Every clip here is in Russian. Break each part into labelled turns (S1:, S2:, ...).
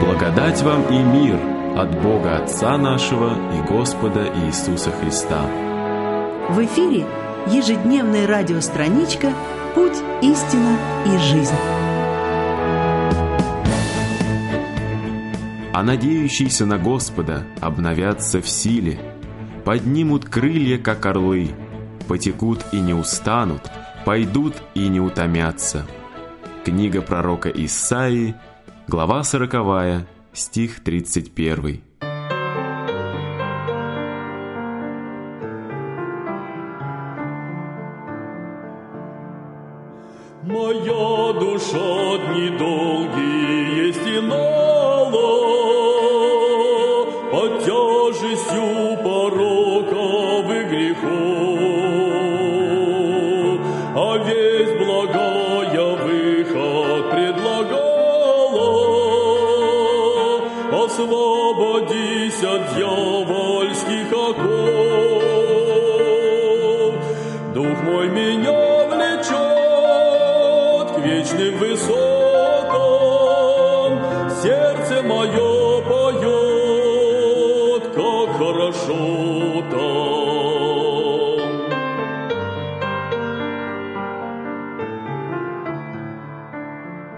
S1: Благодать вам и мир от Бога Отца нашего и Господа Иисуса Христа.
S2: В эфире ежедневная радиостраничка «Путь, истина и жизнь».
S1: А надеющиеся на Господа обновятся в силе, поднимут крылья, как орлы, потекут и не устанут, пойдут и не утомятся. Книга пророка Исаии, глава 40, стих 31.
S3: Моя душа дни освободись от дьявольских оков. Дух мой меня влечет к вечным высотам, сердце мое поет, как хорошо там.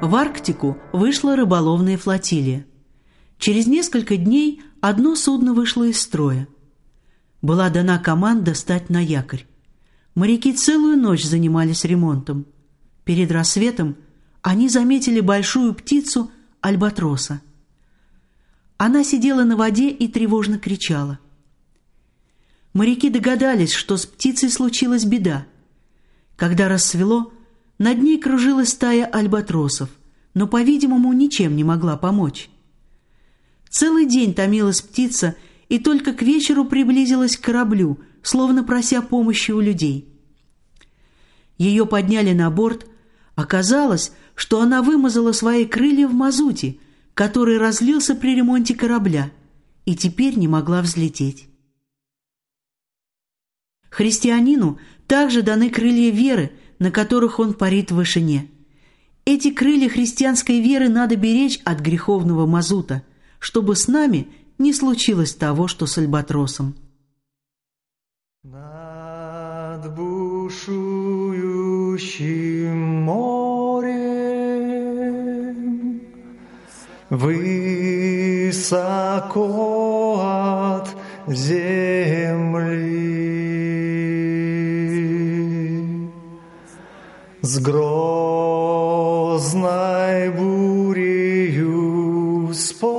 S2: В Арктику вышла рыболовная флотилия. Через несколько дней одно судно вышло из строя. Была дана команда стать на якорь. Моряки целую ночь занимались ремонтом. Перед рассветом они заметили большую птицу альбатроса. Она сидела на воде и тревожно кричала. Моряки догадались, что с птицей случилась беда. Когда рассвело, над ней кружилась стая альбатросов, но, по-видимому, ничем не могла помочь. Целый день томилась птица и только к вечеру приблизилась к кораблю, словно прося помощи у людей. Ее подняли на борт. Оказалось, что она вымазала свои крылья в мазуте, который разлился при ремонте корабля, и теперь не могла взлететь. Христианину также даны крылья веры, на которых он парит в вышине. Эти крылья христианской веры надо беречь от греховного мазута, чтобы с нами не случилось того, что с альбатросом.
S4: Над бушующим морем Высоко от земли С грозной бурею споря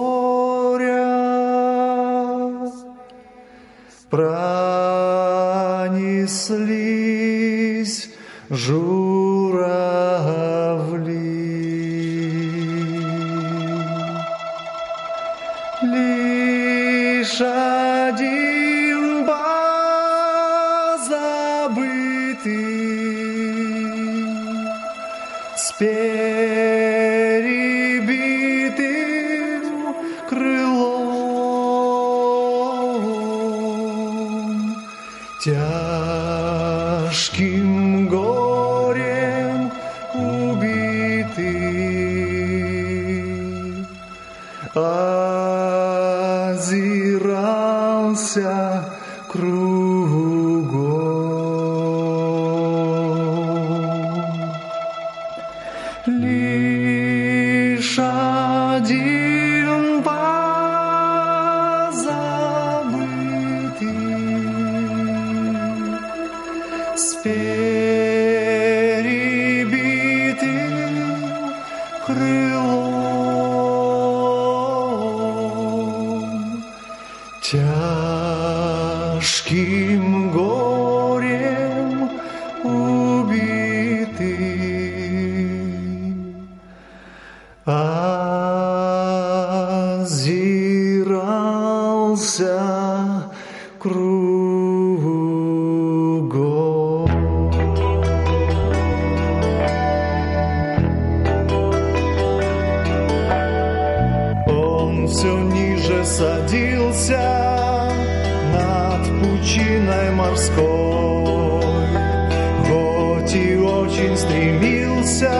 S4: Пронеслись журавли. Лишь один озирался кругом. Лишь один позабытый с перебитым крылом тяжким горем убитый озирался кругом. Он все садился над пучиной морской, хоть и очень стремился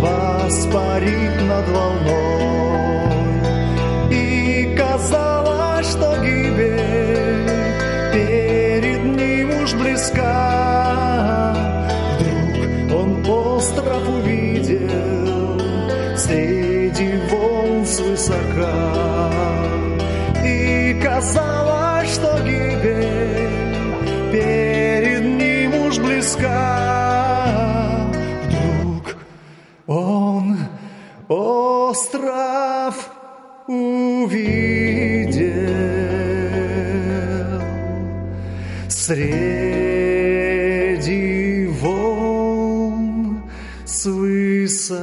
S4: воспарить над волной. И казалось, что гибель перед ним уж близка. Вдруг он остров увидел среди волн свысока. Казалось, что гибель перед ним уж близка. Вдруг он остров увидел среди волн свысока.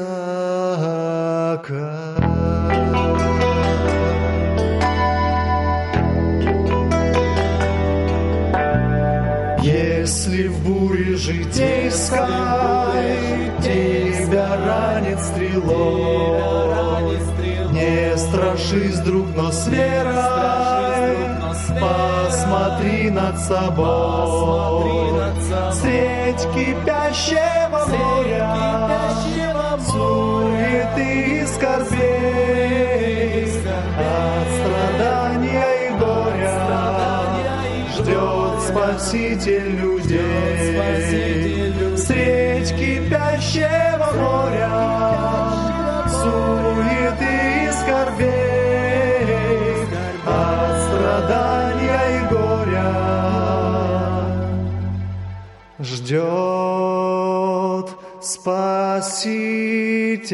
S4: Житейской. Тебя ранит стрелой, не страшись, друг, но с верой. Посмотри над собой. Средь кипящего моря, суеты и скорбей, от страдания и горя. Ждет Спаситель людей. Спаситель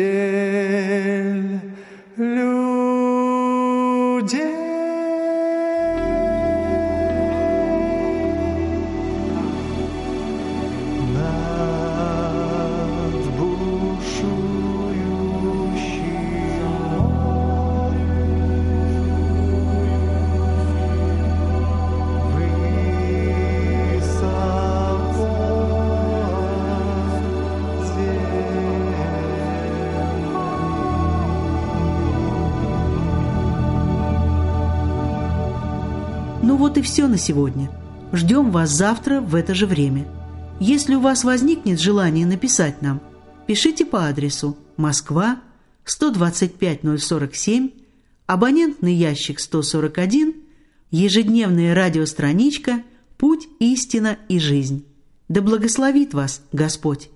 S2: Ну вот и все на сегодня. Ждем вас завтра в это же время. Если у вас возникнет желание написать нам, пишите по адресу Москва, 125047, абонентный ящик 141, ежедневная радиостраничка «Путь, истина и жизнь». Да благословит вас Господь!